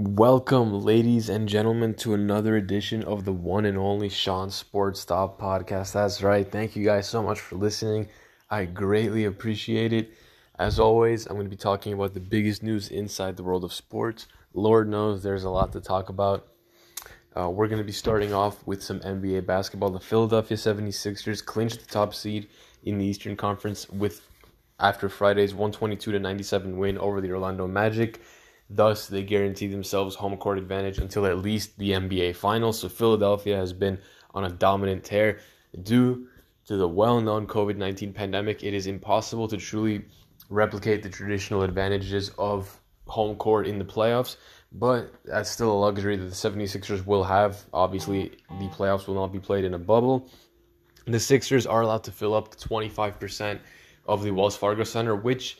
Welcome, ladies and gentlemen, to another edition of the one and only Sean Sports Stop podcast. That's right. Thank you guys so much for listening. I greatly appreciate it. As always, I'm going to be talking about the biggest news inside the world of sports. Lord knows there's a lot to talk about. Uh, we're going to be starting off with some NBA basketball. The Philadelphia 76ers clinched the top seed in the Eastern Conference with after Friday's 122 to 97 win over the Orlando Magic. Thus, they guarantee themselves home court advantage until at least the NBA Finals. So, Philadelphia has been on a dominant tear. Due to the well known COVID 19 pandemic, it is impossible to truly replicate the traditional advantages of home court in the playoffs, but that's still a luxury that the 76ers will have. Obviously, the playoffs will not be played in a bubble. The Sixers are allowed to fill up to 25% of the Wells Fargo Center, which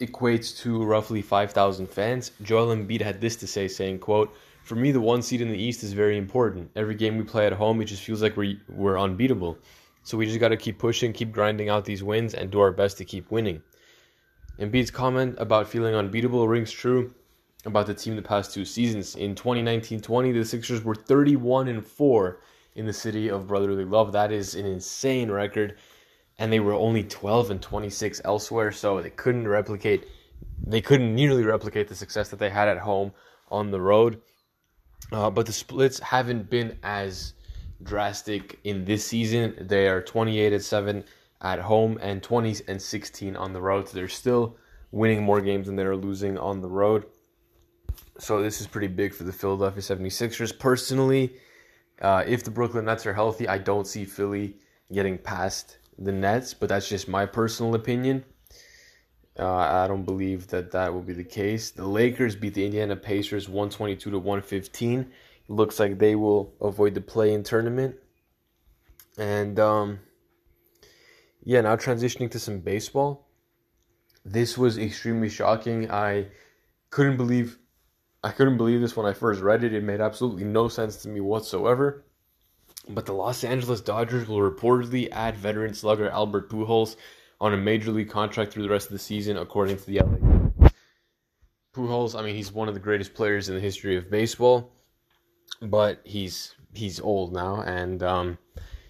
equates to roughly 5,000 fans. Joel Embiid had this to say, saying, quote, For me, the one seed in the East is very important. Every game we play at home, it just feels like we're, we're unbeatable. So we just got to keep pushing, keep grinding out these wins, and do our best to keep winning. Embiid's comment about feeling unbeatable rings true about the team the past two seasons. In 2019-20, the Sixers were 31 and 4 in the city of brotherly love. That is an insane record and they were only 12 and 26 elsewhere, so they couldn't replicate they couldn't nearly replicate the success that they had at home on the road. Uh, but the splits haven't been as drastic in this season. They are 28 and 7 at home and 20 and 16 on the road. So they're still winning more games than they're losing on the road. So this is pretty big for the Philadelphia 76ers. Personally, uh, if the Brooklyn Nets are healthy, I don't see Philly getting past the Nets, but that's just my personal opinion. Uh, I don't believe that that will be the case. The Lakers beat the Indiana Pacers 122 to 115. It looks like they will avoid the play-in tournament. And um, yeah, now transitioning to some baseball. This was extremely shocking. I couldn't believe I couldn't believe this when I first read it. It made absolutely no sense to me whatsoever. But the Los Angeles Dodgers will reportedly add veteran slugger Albert Pujols on a major league contract through the rest of the season, according to the LA. Pujols, I mean, he's one of the greatest players in the history of baseball, but he's he's old now, and um,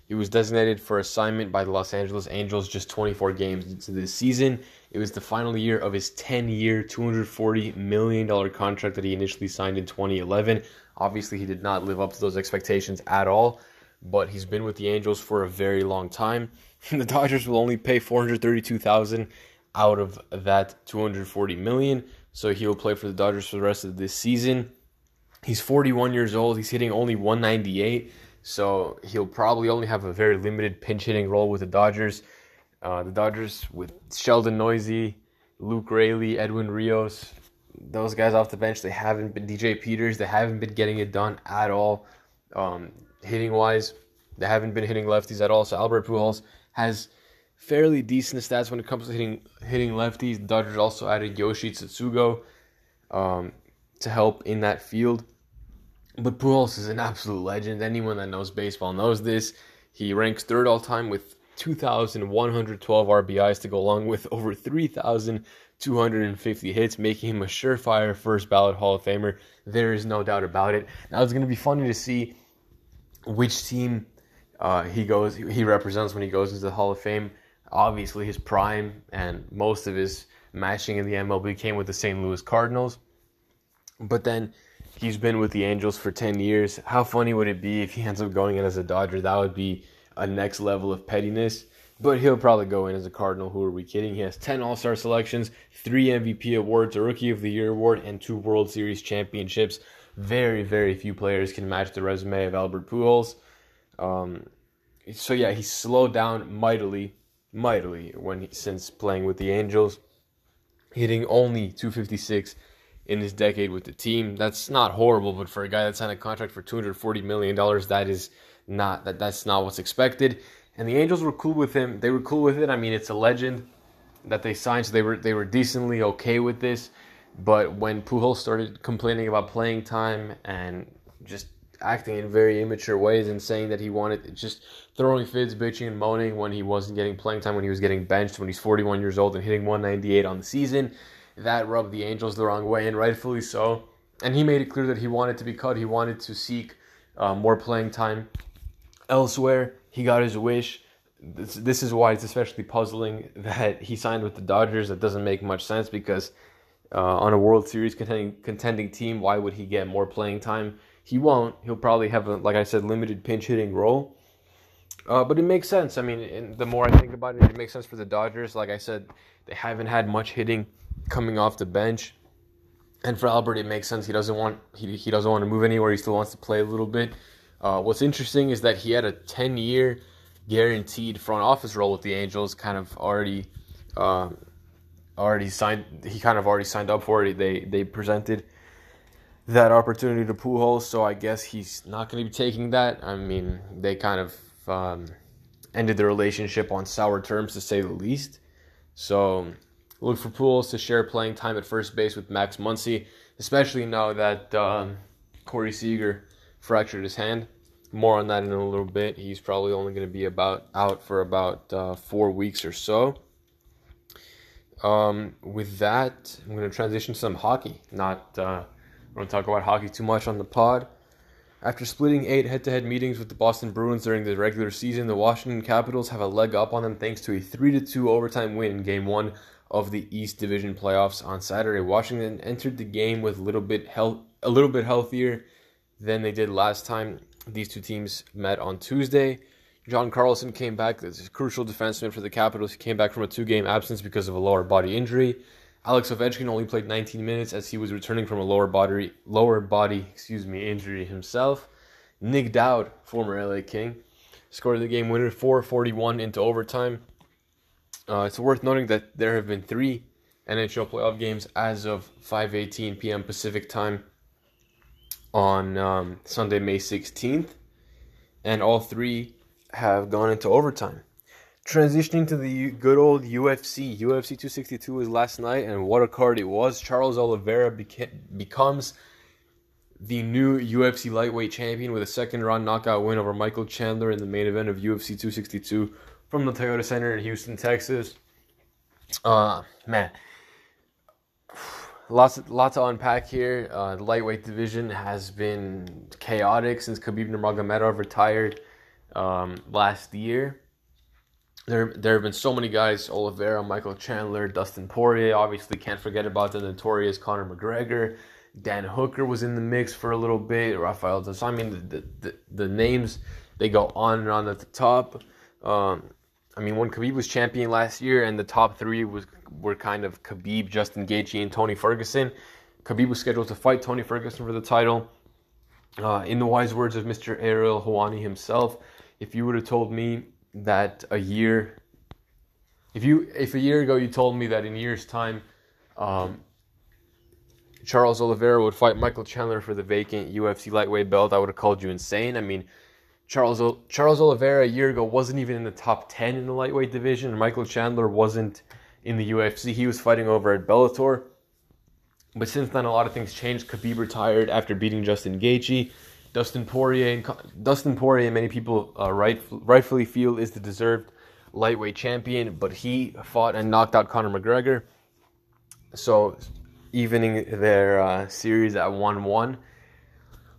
he was designated for assignment by the Los Angeles Angels just 24 games into this season. It was the final year of his 10-year, 240 million dollar contract that he initially signed in 2011. Obviously, he did not live up to those expectations at all but he's been with the Angels for a very long time. the Dodgers will only pay 432,000 out of that 240 million, so he'll play for the Dodgers for the rest of this season. He's 41 years old. He's hitting only 198, so he'll probably only have a very limited pinch hitting role with the Dodgers. Uh, the Dodgers with Sheldon Neuse, Luke Raley, Edwin Rios, those guys off the bench, they haven't been DJ Peters, they haven't been getting it done at all. Um, hitting wise. They haven't been hitting lefties at all. So Albert Pujols has fairly decent stats when it comes to hitting hitting lefties. The Dodgers also added Yoshi Tsutsugo um, to help in that field. But Pujols is an absolute legend. Anyone that knows baseball knows this. He ranks third all time with 2,112 RBIs to go along with over 3,250 hits, making him a surefire first ballot Hall of Famer. There is no doubt about it. Now it's going to be funny to see which team uh, he goes he represents when he goes into the Hall of Fame. Obviously, his prime and most of his matching in the MLB came with the St. Louis Cardinals. But then he's been with the Angels for 10 years. How funny would it be if he ends up going in as a Dodger? That would be a next level of pettiness. But he'll probably go in as a Cardinal. Who are we kidding? He has 10 All Star selections, three MVP awards, a Rookie of the Year award, and two World Series championships very, very few players can match the resume of Albert Pujols. Um, so yeah, he slowed down mightily, mightily when he, since playing with the Angels, hitting only 256 in his decade with the team. That's not horrible, but for a guy that signed a contract for 240 million dollars, that is not that that's not what's expected. And the Angels were cool with him. They were cool with it. I mean, it's a legend that they signed, so they were they were decently okay with this. But when Pujols started complaining about playing time and just acting in very immature ways and saying that he wanted just throwing fits, bitching and moaning when he wasn't getting playing time, when he was getting benched, when he's 41 years old and hitting 198 on the season, that rubbed the Angels the wrong way, and rightfully so. and he made it clear that he wanted to be cut. He wanted to seek uh, more playing time elsewhere. He got his wish. This, this is why it's especially puzzling that he signed with the Dodgers. That doesn't make much sense because uh, on a World Series contending contending team, why would he get more playing time? He won't. He'll probably have a, like I said, limited pinch hitting role. Uh, but it makes sense. I mean, the more I think about it, it makes sense for the Dodgers. Like I said, they haven't had much hitting coming off the bench. And for Albert, it makes sense. He doesn't want he, he doesn't want to move anywhere. He still wants to play a little bit. Uh, what's interesting is that he had a ten year guaranteed front office role with the Angels. Kind of already, uh, already signed. He kind of already signed up for it. They they presented that opportunity to Pujols, so I guess he's not going to be taking that. I mean, they kind of um, ended the relationship on sour terms, to say the least. So look for Pujols to share playing time at first base with Max Muncy, especially now that um, Corey Seager fractured his hand. More on that in a little bit. He's probably only going to be about out for about uh, four weeks or so. Um, with that, I'm going to transition to some hockey. Not uh, don't talk about hockey too much on the pod. After splitting eight head-to-head meetings with the Boston Bruins during the regular season, the Washington Capitals have a leg up on them thanks to a 3-2 overtime win in Game 1 of the East Division playoffs on Saturday. Washington entered the game with a little bit health, a little bit healthier than they did last time these two teams met on Tuesday. John Carlson came back as a crucial defenseman for the Capitals. He came back from a two-game absence because of a lower body injury. Alex Ovechkin only played 19 minutes as he was returning from a lower body lower body excuse me injury himself. Nic Dowd, former LA King, scored the game winner 4:41 into overtime. Uh, it's worth noting that there have been three NHL playoff games as of 5:18 p.m. Pacific time on um, Sunday, May 16th, and all three have gone into overtime transitioning to the good old UFC. UFC 262 was last night, and what a card it was. Charles Oliveira beca- becomes the new UFC lightweight champion with a second round knockout win over Michael Chandler in the main event of UFC 262 from the Toyota Center in Houston, Texas. Uh, man. Lots, lots to unpack here. Uh, the lightweight division has been chaotic since Khabib Nurmagomedov retired um, last year there there have been so many guys: Oliveira, Michael Chandler, Dustin Poirier. Obviously, can't forget about the notorious Conor McGregor. Dan Hooker was in the mix for a little bit. Rafael dos. I mean, the, the, the names they go on and on at the top. Um, I mean, when Khabib was champion last year, and the top three was were kind of Khabib, Justin Gaethje, and Tony Ferguson. Khabib was scheduled to fight Tony Ferguson for the title. Uh, in the wise words of Mr. Ariel Helwani himself, if you would have told me that a year if you if a year ago you told me that in a year's time um, Charles Oliveira would fight Michael Chandler for the vacant UFC lightweight belt, I would have called you insane. I mean, Charles Charles Oliveira a year ago wasn't even in the top 10 in the lightweight division. and Michael Chandler wasn't in the UFC. He was fighting over at Bellator. But since then, a lot of things changed. Khabib retired after beating Justin Gaethje. Dustin Poirier and Dustin Poirier, many people uh, right, rightfully feel is the deserved lightweight champion, but he fought and knocked out Conor McGregor. So, evening their uh, series at 1 1,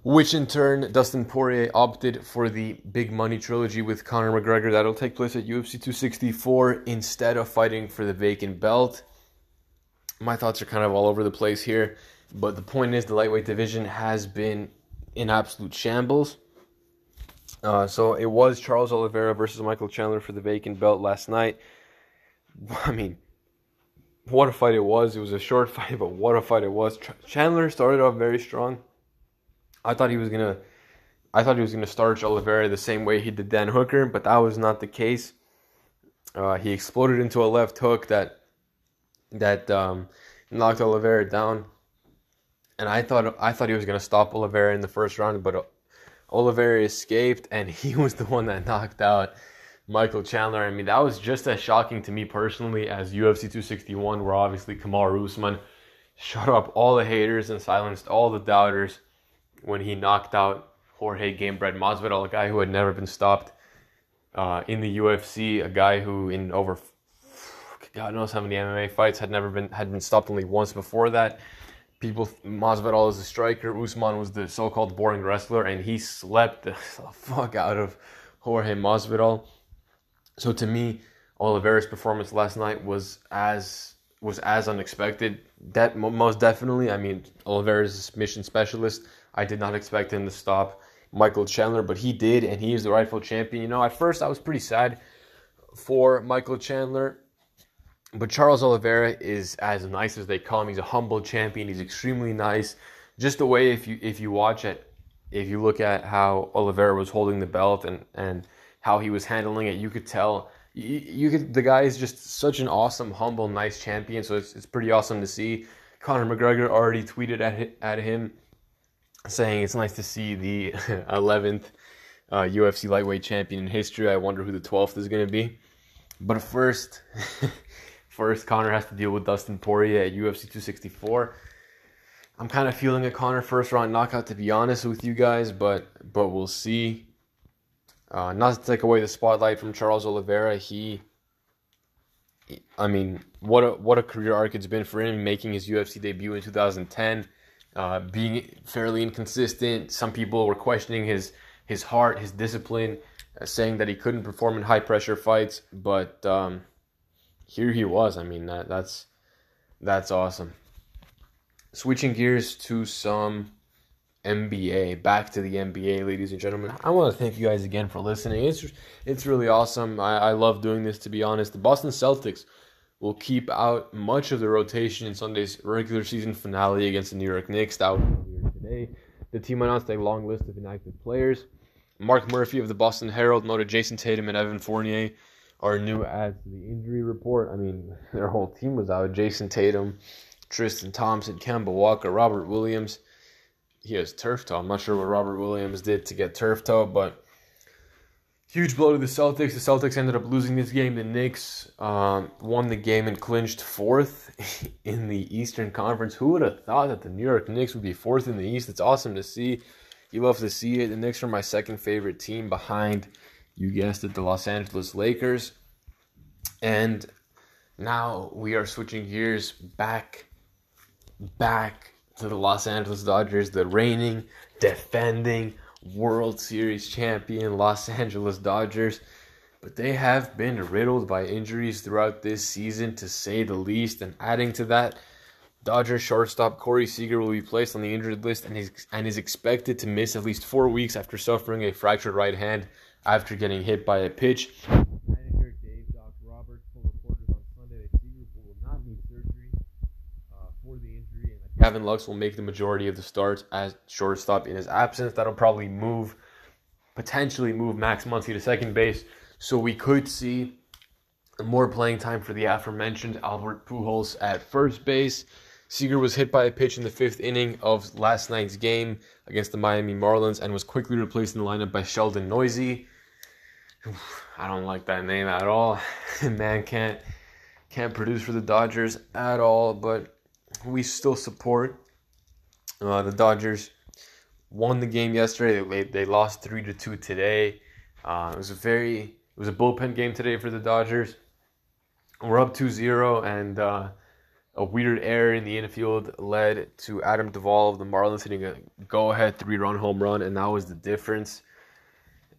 which in turn, Dustin Poirier opted for the big money trilogy with Conor McGregor that'll take place at UFC 264 instead of fighting for the vacant belt. My thoughts are kind of all over the place here, but the point is the lightweight division has been in absolute shambles. Uh, so it was Charles Oliveira versus Michael Chandler for the vacant belt last night. I mean, what a fight it was. It was a short fight, but what a fight it was. Chandler started off very strong. I thought he was gonna, I thought he was gonna start Oliveira the same way he did Dan Hooker, but that was not the case. Uh, he exploded into a left hook that that um, knocked Oliveira down and I thought I thought he was gonna stop Oliveira in the first round, but Oliveira escaped, and he was the one that knocked out Michael Chandler. I mean, that was just as shocking to me personally as UFC 261, where obviously Kamaru Usman shut up all the haters and silenced all the doubters when he knocked out Jorge Gamebred Masvidal, a guy who had never been stopped uh, in the UFC, a guy who in over God knows how many MMA fights had never been had been stopped only once before that people Masvidal is the striker, Usman was the so-called boring wrestler, and he slept the fuck out of Jorge Masvidal. So to me, Oliveira's performance last night was as was as unexpected. That most definitely. I mean, Oliveira's a submission specialist. I did not expect him to stop Michael Chandler, but he did, and he is the rightful champion. You know, at first I was pretty sad for Michael Chandler, but Charles Oliveira is as nice as they come. He's a humble champion. He's extremely nice. Just the way if you if you watch it, if you look at how Oliveira was holding the belt and and how he was handling it, you could tell you, you could the guy is just such an awesome, humble, nice champion. So it's it's pretty awesome to see. Conor McGregor already tweeted at at him saying it's nice to see the 11th uh, UFC lightweight champion in history. I wonder who the 12th is going to be. But first, first Conor has to deal with Dustin Poirier at UFC 264. I'm kind of feeling a Conor first round knockout to be honest with you guys, but but we'll see. Uh, not to take away the spotlight from Charles Oliveira, he, I mean, what a what a career arc it's been for him, making his UFC debut in 2010, uh, being fairly inconsistent. Some people were questioning his his heart, his discipline, uh, saying that he couldn't perform in high pressure fights, but um, here he was. I mean, that, that's that's awesome. Switching gears to some NBA. Back to the NBA, ladies and gentlemen. I want to thank you guys again for listening. It's it's really awesome. I, I love doing this. To be honest, the Boston Celtics will keep out much of the rotation in Sunday's regular season finale against the New York Knicks. That was today. The team announced a long list of inactive players. Mark Murphy of the Boston Herald noted Jayson Tatum and Evan Fournier are new adds to the injury report. I mean, their whole team was out. Jayson Tatum, Tristan Thompson, Kemba Walker, Robert Williams he has turf toe. I'm not sure what Robert Williams did to get turf toe, but huge blow to the Celtics. The Celtics ended up losing this game. The Knicks um, won the game and clinched fourth in the Eastern Conference. Who would have thought that the New York Knicks would be fourth in the East? It's awesome to see. You love to see it. The Knicks are my second favorite team behind, you guessed it, the Los Angeles Lakers. And now we are switching gears back, back to the Los Angeles Dodgers, the reigning, defending World Series champion Los Angeles Dodgers. But they have been riddled by injuries throughout this season, to say the least. And adding to that, Dodgers shortstop Corey Seager will be placed on the injured list and is, and is expected to miss at least four weeks after suffering a fractured right hand after getting hit by a pitch. Gavin Lux will make the majority of the starts as shortstop in his absence. That'll probably move, potentially move Max Muncy to second base. So we could see more playing time for the aforementioned Albert Pujols at first base. Seager was hit by a pitch in the fifth inning of last night's game against the Miami Marlins and was quickly replaced in the lineup by Sheldon Neuse. I don't like that name at all. Man can't can't produce for the Dodgers at all, but we still support. Uh, the Dodgers won the game yesterday. They, they lost three to two today. Uh, it was a very it was a bullpen game today for the Dodgers. We're up 2-0 and uh, a weird error in the infield led to Adam Duvall of the Marlins hitting a go-ahead three-run home run, and that was the difference.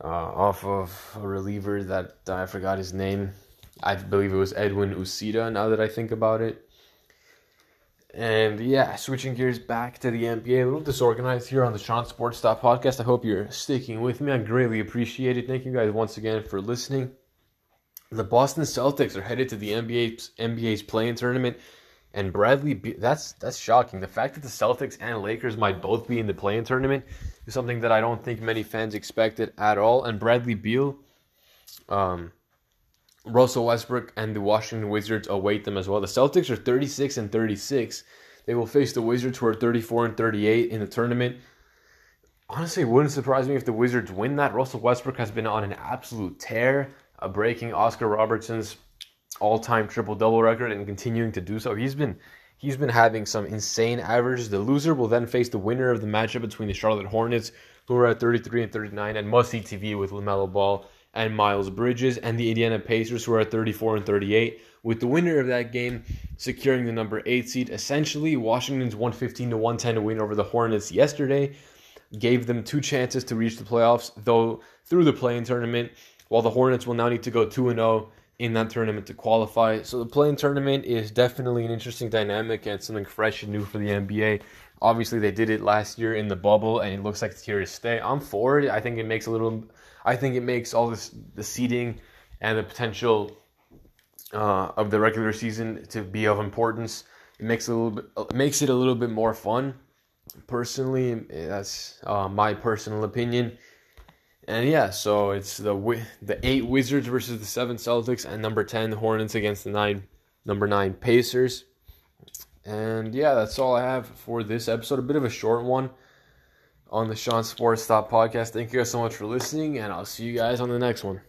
Uh, off of a reliever that I forgot his name. I believe it was Edwin Uceta. Now that I think about it, and yeah, switching gears back to the NBA, a little disorganized here on the Sean Sports Stop podcast. I hope you're sticking with me. I greatly appreciate it. Thank you guys once again for listening. The Boston Celtics are headed to the NBA's NBA's play-in tournament, and Bradley. That's that's shocking. The fact that the Celtics and Lakers might both be in the play-in tournament is something that I don't think many fans expected at all. And Bradley Beal, um, Russell Westbrook and the Washington Wizards await them as well. The Celtics are 36 and 36. They will face the Wizards who are 34 and 38 in the tournament. Honestly, it wouldn't surprise me if the Wizards win that. Russell Westbrook has been on an absolute tear, uh, breaking Oscar Robertson's all-time triple-double record and continuing to do so. He's been he's been having some insane averages. The loser will then face the winner of the matchup between the Charlotte Hornets, who are at 33 and 39, and must see TV with LaMelo Ball and Miles Bridges, and the Indiana Pacers, who are at 34 and 38. With the winner of that game securing the number eight seed, essentially Washington's 115 to 110 win over the Hornets yesterday gave them two chances to reach the playoffs, though through the play-in tournament. While the Hornets will now need to go two and zero oh in that tournament to qualify. So the play-in tournament is definitely an interesting dynamic and something fresh and new for the NBA. Obviously, they did it last year in the bubble, and it looks like it's here to stay. I'm for it. I think it makes a little. I think it makes all this the seeding and the potential uh, of the regular season to be of importance. It makes a little bit makes it a little bit more fun. Personally, that's uh, my personal opinion. And yeah, so it's the the eight Wizards versus the seven Celtics, and number ten the Hornets against the nine number nine Pacers. And yeah, that's all I have for this episode. A bit of a short one on the Sean Sports Stop podcast. Thank you guys so much for listening, and I'll see you guys on the next one.